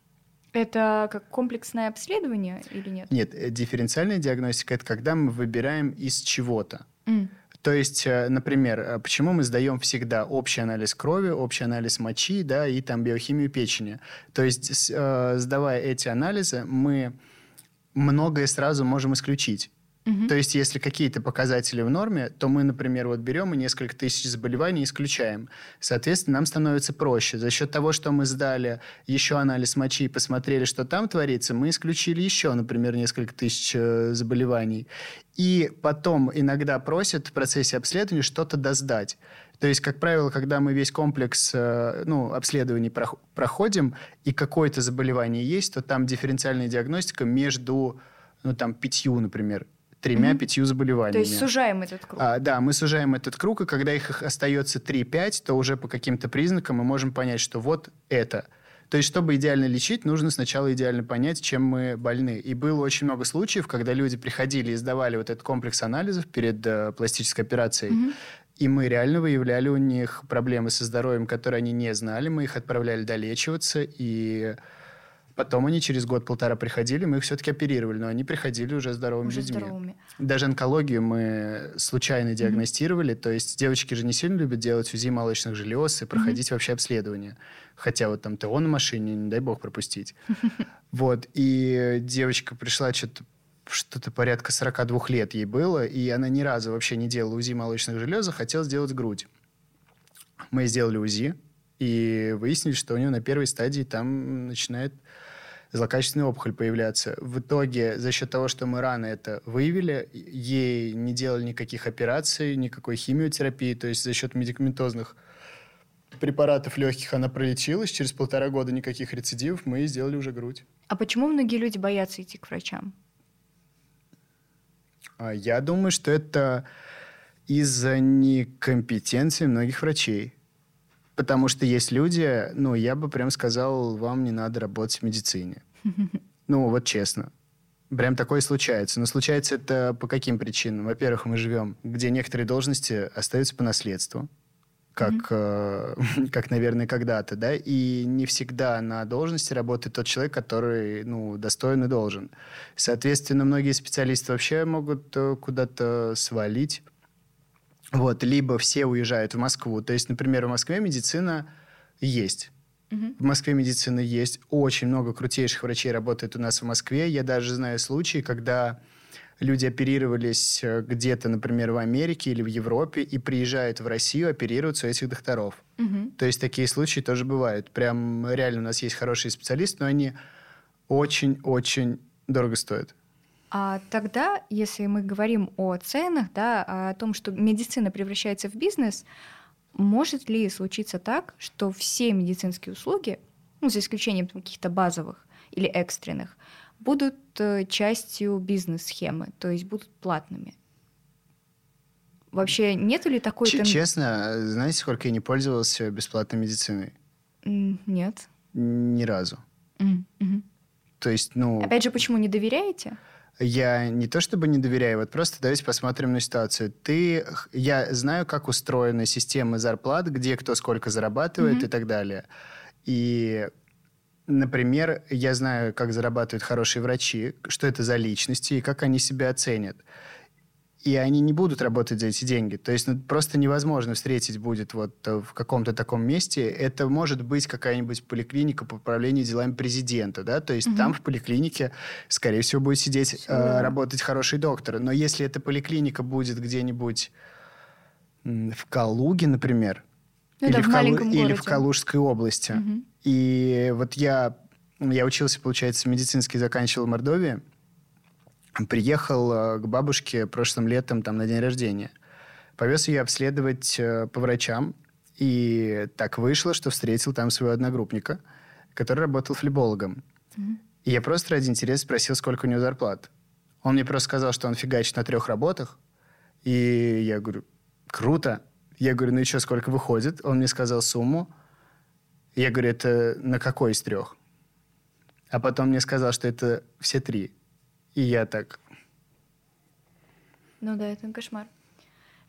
A: Это как комплексное обследование или нет?
B: Нет, э, дифференциальная диагностика – это когда мы выбираем из чего-то. Mm. То есть, э, например, э, почему мы сдаем всегда общий анализ крови, общий анализ мочи, да, и там биохимию печени. То есть, сдавая эти анализы, мы многое сразу можем исключить. Угу. То есть, если какие-то показатели в норме, то мы, например, вот берем и несколько тысяч заболеваний исключаем. Соответственно, нам становится проще. За счет того, что мы сдали еще анализ мочи и посмотрели, что там творится, мы исключили еще, например, несколько тысяч э, заболеваний. И потом иногда просят в процессе обследования что-то досдать. То есть, как правило, когда мы весь комплекс э, ну, обследований проходим, и какое-то заболевание есть, то там дифференциальная диагностика между ну, там, пятью, например, тремя-пятью заболеваниями. То
A: есть сужаем этот круг.
B: А, да, мы сужаем этот круг, и когда их остается 3-5, то уже по каким-то признакам мы можем понять, что вот это. То есть, чтобы идеально лечить, нужно сначала идеально понять, чем мы больны. И было очень много случаев, когда люди приходили и сдавали вот этот комплекс анализов перед э, пластической операцией. Mm-hmm. И мы реально выявляли у них проблемы со здоровьем, которые они не знали. Мы их отправляли долечиваться, и Потом они через год-полтора приходили, мы их все-таки оперировали, но они приходили уже здоровыми уже людьми. Здоровыми. Даже онкологию мы случайно диагностировали, mm-hmm. то есть девочки же не сильно любят делать УЗИ молочных желез и проходить mm-hmm. вообще обследование. Хотя вот там ТО на машине, не дай бог пропустить. Вот, и девочка пришла что-то что-то порядка 42 лет ей было, и она ни разу вообще не делала УЗИ молочных желез, а хотела сделать грудь. Мы сделали УЗИ, и выяснили, что у нее на первой стадии там начинает злокачественная опухоль появляться. В итоге, за счет того, что мы рано это выявили, ей не делали никаких операций, никакой химиотерапии, то есть за счет медикаментозных препаратов легких она пролечилась, через полтора года никаких рецидивов, мы сделали уже грудь.
A: А почему многие люди боятся идти к врачам?
B: А я думаю, что это из-за некомпетенции многих врачей. Потому что есть люди, ну, я бы прям сказал, вам не надо работать в медицине. Ну, вот честно. Прям такое случается. Но случается это по каким причинам? Во-первых, мы живем, где некоторые должности остаются по наследству, как, mm-hmm. э, как наверное, когда-то, да, и не всегда на должности работает тот человек, который, ну, достоин и должен. Соответственно, многие специалисты вообще могут э, куда-то свалить, вот, либо все уезжают в Москву. То есть, например, в Москве медицина есть. В Москве медицина есть. Очень много крутейших врачей работает у нас в Москве. Я даже знаю случаи, когда люди оперировались э, где-то, например, в Америке или в Европе и приезжают в Россию оперироваться у этих докторов. Угу. То есть такие случаи тоже бывают. Прям реально у нас есть хорошие специалисты, но они очень-очень дорого стоят.
A: А тогда, если мы говорим о ценах, да, о том, что медицина превращается в бизнес, может ли случиться так, что все медицинские услуги, ну, за исключением каких-то базовых или экстренных, будут э, частью бизнес-схемы, то есть будут платными? Вообще нету ли такой...
B: Ч- честно, знаете, сколько я не пользовался бесплатной медициной?
A: Нет.
B: Ни разу. Mm-hmm. То есть, ну...
A: Опять же, почему не доверяете?
B: Я не то чтобы не доверяю, вот просто давайте посмотрим на ситуацию. Ты, я знаю, как устроена система зарплат, где кто сколько зарабатывает mm-hmm. и так далее. И, например, я знаю, как зарабатывают хорошие врачи, что это за личности и как они себя оценят и они не будут работать за эти деньги. То есть ну, просто невозможно встретить будет вот э, в каком-то таком месте. Это может быть какая-нибудь поликлиника по управлению делами президента, да, то есть угу. там в поликлинике, скорее всего, будет сидеть, э, работать хороший доктор. Но если эта поликлиника будет где-нибудь в Калуге, например, ну, или, да, в Калу... или в Калужской области, угу. И вот я, я учился, получается, медицинский, заканчивал в Мордовии, приехал э, к бабушке прошлым летом там на день рождения. Повез ее обследовать э, по врачам. И так вышло, что встретил там своего одногруппника, который работал флебологом. Mm-hmm. И я просто ради интереса спросил, сколько у него зарплат. Он мне просто сказал, что он фигачит на трех работах. И я говорю, круто. Я говорю, ну и что, сколько выходит? Он мне сказал сумму. Я говорю, это на какой из трех? А потом мне сказал, что это все три. И я так...
A: Ну да, это кошмар.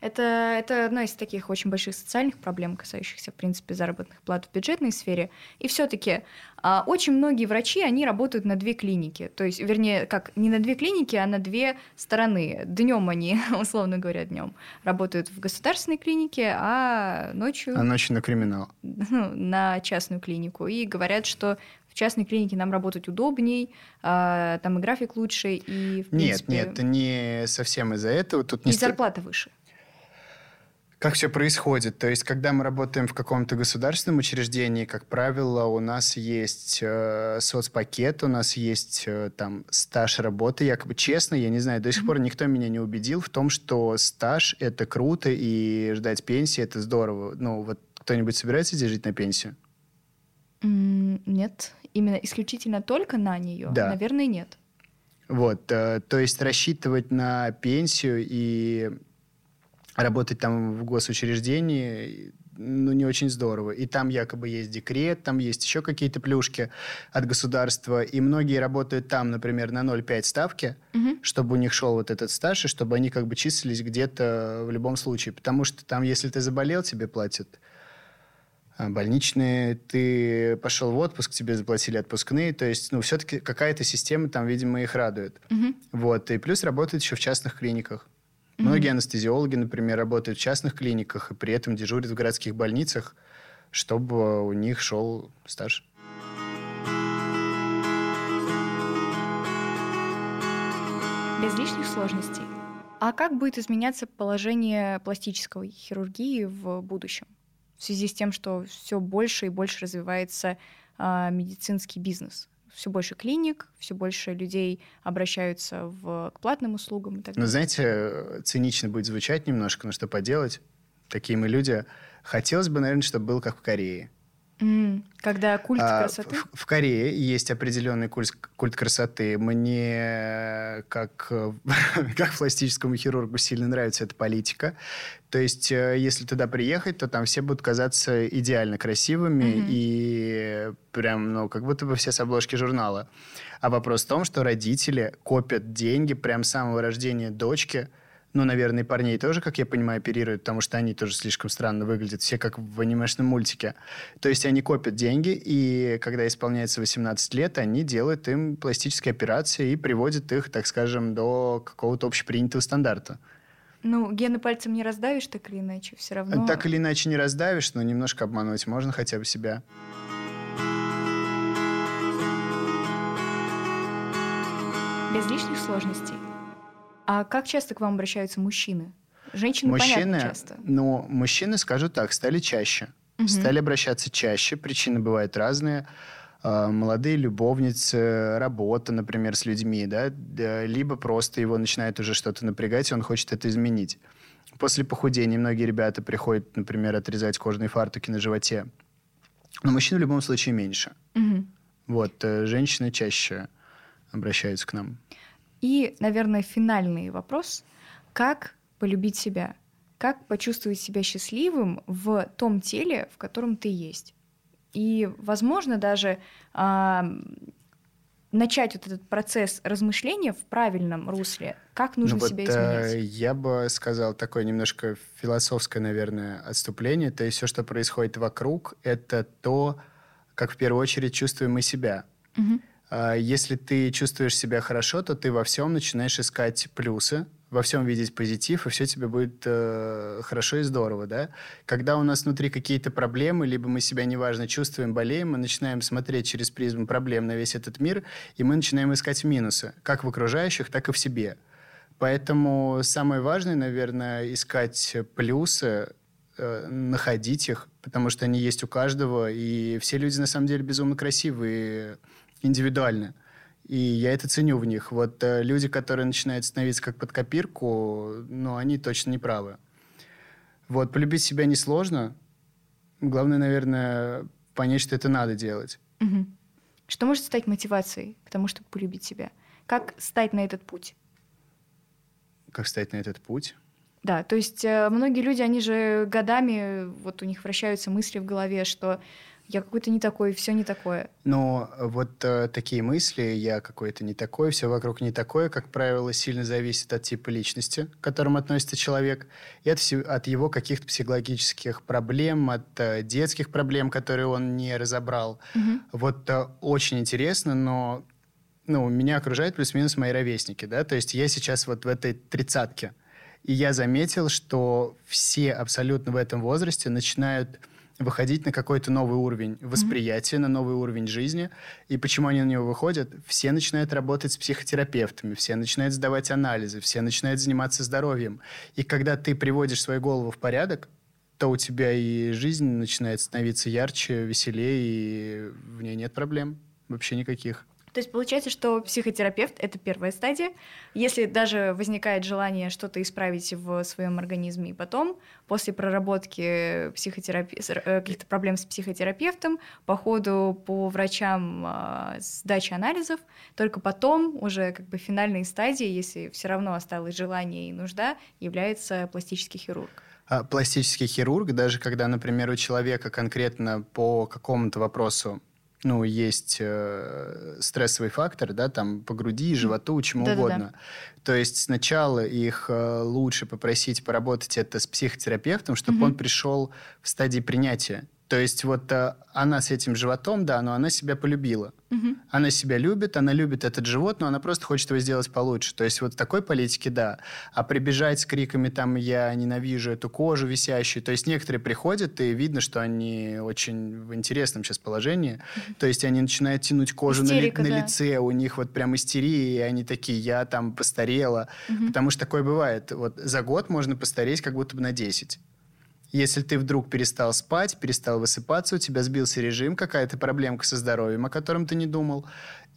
A: Это, это одна из таких очень больших социальных проблем, касающихся, в принципе, заработных плат в бюджетной сфере. И все-таки а, очень многие врачи, они работают на две клиники. То есть, вернее, как не на две клиники, а на две стороны. Днем они, условно говоря, днем работают в государственной клинике, а ночью...
B: А ночью на криминал.
A: Ну, на частную клинику. И говорят, что в частной клинике нам работать удобней, а, там и график лучше, и в
B: принципе... Нет, нет, это не совсем из-за этого. Тут
A: и
B: не
A: зарплата выше
B: как все происходит. То есть, когда мы работаем в каком-то государственном учреждении, как правило, у нас есть э, соцпакет, у нас есть э, там стаж работы. Якобы честно, я не знаю, до сих пор никто меня не убедил в том, что стаж это круто и ждать пенсии это здорово. Ну, вот кто-нибудь собирается здесь жить на пенсию?
A: нет, именно исключительно только на нее, да. наверное, нет.
B: Вот, э, то есть рассчитывать на пенсию и работать там в госучреждении, ну, не очень здорово. И там якобы есть декрет, там есть еще какие-то плюшки от государства. И многие работают там, например, на 0,5 ставки, угу. чтобы у них шел вот этот стаж, и чтобы они как бы числились где-то в любом случае. Потому что там, если ты заболел, тебе платят а больничные, ты пошел в отпуск, тебе заплатили отпускные, то есть, ну, все-таки какая-то система там, видимо, их радует. Угу. Вот, и плюс работает еще в частных клиниках. Mm-hmm. Многие анестезиологи, например, работают в частных клиниках и при этом дежурят в городских больницах, чтобы у них шел стаж.
A: Без лишних сложностей. А как будет изменяться положение пластической хирургии в будущем? В связи с тем, что все больше и больше развивается а, медицинский бизнес все больше клиник, все больше людей обращаются в, к платным услугам и так
B: ну, далее. Ну, знаете, цинично будет звучать немножко, но что поделать? Такие мы люди. Хотелось бы, наверное, чтобы был как в Корее.
A: Когда культ а, красоты?
B: В, в Корее есть определенный культ, культ красоты. Мне, как, как пластическому хирургу, сильно нравится эта политика. То есть, э, если туда приехать, то там все будут казаться идеально красивыми mm-hmm. и прям, ну, как будто бы все с обложки журнала. А вопрос в том, что родители копят деньги прям с самого рождения дочки – ну, наверное, и парней тоже, как я понимаю, оперируют, потому что они тоже слишком странно выглядят, все как в анимешном мультике. То есть они копят деньги, и когда исполняется 18 лет, они делают им пластические операции и приводят их, так скажем, до какого-то общепринятого стандарта.
A: Ну, гены пальцем не раздавишь так или иначе, все равно.
B: Так или иначе не раздавишь, но немножко обмануть можно хотя бы себя.
A: Без лишних сложностей. А как часто к вам обращаются мужчины? Женщины,
B: мужчины,
A: понятно, часто.
B: Ну, мужчины, скажу так, стали чаще. Угу. Стали обращаться чаще. Причины бывают разные. А, молодые любовницы, работа, например, с людьми, да, либо просто его начинает уже что-то напрягать, и он хочет это изменить. После похудения многие ребята приходят, например, отрезать кожаные фартуки на животе. Но мужчин в любом случае меньше. Угу. Вот, э, женщины чаще обращаются к нам.
A: И, наверное, финальный вопрос. Как полюбить себя? Как почувствовать себя счастливым в том теле, в котором ты есть? И, возможно, даже а, начать вот этот процесс размышления в правильном русле. Как нужно ну, себя вот, изменять?
B: Э, я бы сказал такое немножко философское, наверное, отступление. То есть все, что происходит вокруг, это то, как в первую очередь чувствуем мы себя. Угу. А, если ты чувствуешь себя хорошо, то ты во всем начинаешь искать плюсы, во всем видеть позитив, и все тебе будет э, хорошо и здорово, да? Когда у нас внутри какие-то проблемы, либо мы себя неважно чувствуем, болеем, мы начинаем смотреть через призму проблем на весь этот мир, и мы начинаем искать минусы, как в окружающих, так и в себе. Поэтому самое важное, наверное, искать плюсы, э, находить их, потому что они есть у каждого, и все люди на самом деле безумно красивые, индивидуально. И я это ценю в них. Вот э, люди, которые начинают становиться как под копирку, ну, они точно не правы. Вот, полюбить себя несложно. Главное, наверное, понять, что это надо делать.
A: Угу. Что может стать мотивацией к тому, чтобы полюбить себя? Как стать на этот путь?
B: Как стать на этот путь?
A: Да, то есть э, многие люди, они же годами, вот у них вращаются мысли в голове, что я какой-то не такой, все не такое.
B: Но вот э, такие мысли, я какой-то не такой, все вокруг не такое, как правило, сильно зависит от типа личности, к которому относится человек, и от, от его каких-то психологических проблем, от э, детских проблем, которые он не разобрал. Угу. Вот э, очень интересно, но ну, меня окружают плюс-минус мои ровесники, да, то есть я сейчас вот в этой тридцатке, и я заметил, что все абсолютно в этом возрасте начинают выходить на какой-то новый уровень восприятия, mm-hmm. на новый уровень жизни. И почему они на него выходят? Все начинают работать с психотерапевтами, все начинают сдавать анализы, все начинают заниматься здоровьем. И когда ты приводишь свою голову в порядок, то у тебя и жизнь начинает становиться ярче, веселее, и в ней нет проблем вообще никаких.
A: То есть получается, что психотерапевт — это первая стадия. Если даже возникает желание что-то исправить в своем организме, и потом, после проработки психотерапи... Э, каких-то проблем с психотерапевтом, по ходу по врачам а, сдачи анализов, только потом уже как бы финальной стадией, если все равно осталось желание и нужда, является пластический хирург
B: а пластический хирург, даже когда, например, у человека конкретно по какому-то вопросу ну, есть э, стрессовый фактор, да, там по груди, животу, чему да, угодно. То есть сначала их э, лучше попросить поработать это с психотерапевтом, чтобы угу. он пришел в стадии принятия. То есть вот э, она с этим животом, да, но она себя полюбила. Угу. Она себя любит, она любит этот живот, но она просто хочет его сделать получше. То есть вот в такой политике, да. А прибежать с криками там «я ненавижу эту кожу висящую», то есть некоторые приходят, и видно, что они очень в интересном сейчас положении. Угу. То есть они начинают тянуть кожу Истерика, на, ли, да. на лице, у них вот прям истерия, и они такие «я там постарела». Угу. Потому что такое бывает. Вот за год можно постареть как будто бы на 10. Если ты вдруг перестал спать, перестал высыпаться, у тебя сбился режим, какая-то проблемка со здоровьем, о котором ты не думал,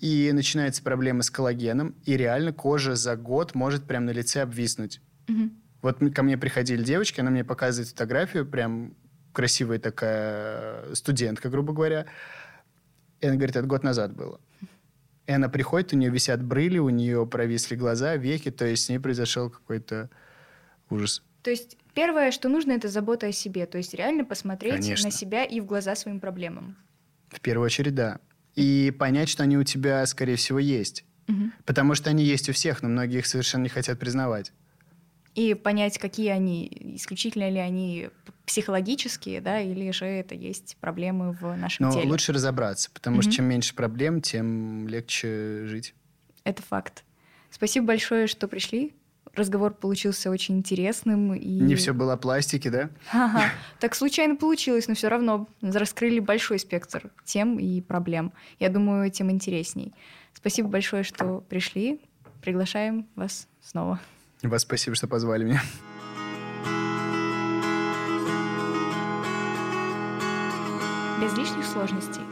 B: и начинается проблема с коллагеном, и реально кожа за год может прям на лице обвиснуть. Угу. Вот ко мне приходили девочки, она мне показывает фотографию, прям красивая такая студентка, грубо говоря. И она говорит, это год назад было. И она приходит, у нее висят брыли, у нее провисли глаза, веки, то есть с ней произошел какой-то ужас.
A: То есть первое, что нужно, это забота о себе. То есть реально посмотреть Конечно. на себя и в глаза своим проблемам.
B: В первую очередь, да. И понять, что они у тебя, скорее всего, есть. Угу. Потому что они есть у всех, но многие их совершенно не хотят признавать.
A: И понять, какие они, исключительно ли они психологические, да, или же это есть проблемы в нашем
B: но
A: теле.
B: Но лучше разобраться, потому угу. что чем меньше проблем, тем легче жить.
A: Это факт. Спасибо большое, что пришли. Разговор получился очень интересным. И...
B: Не все было пластики, да?
A: Ага. Так случайно получилось, но все равно раскрыли большой спектр тем и проблем. Я думаю, тем интересней. Спасибо большое, что пришли. Приглашаем вас снова.
B: Вас спасибо, что позвали меня.
A: Без лишних сложностей.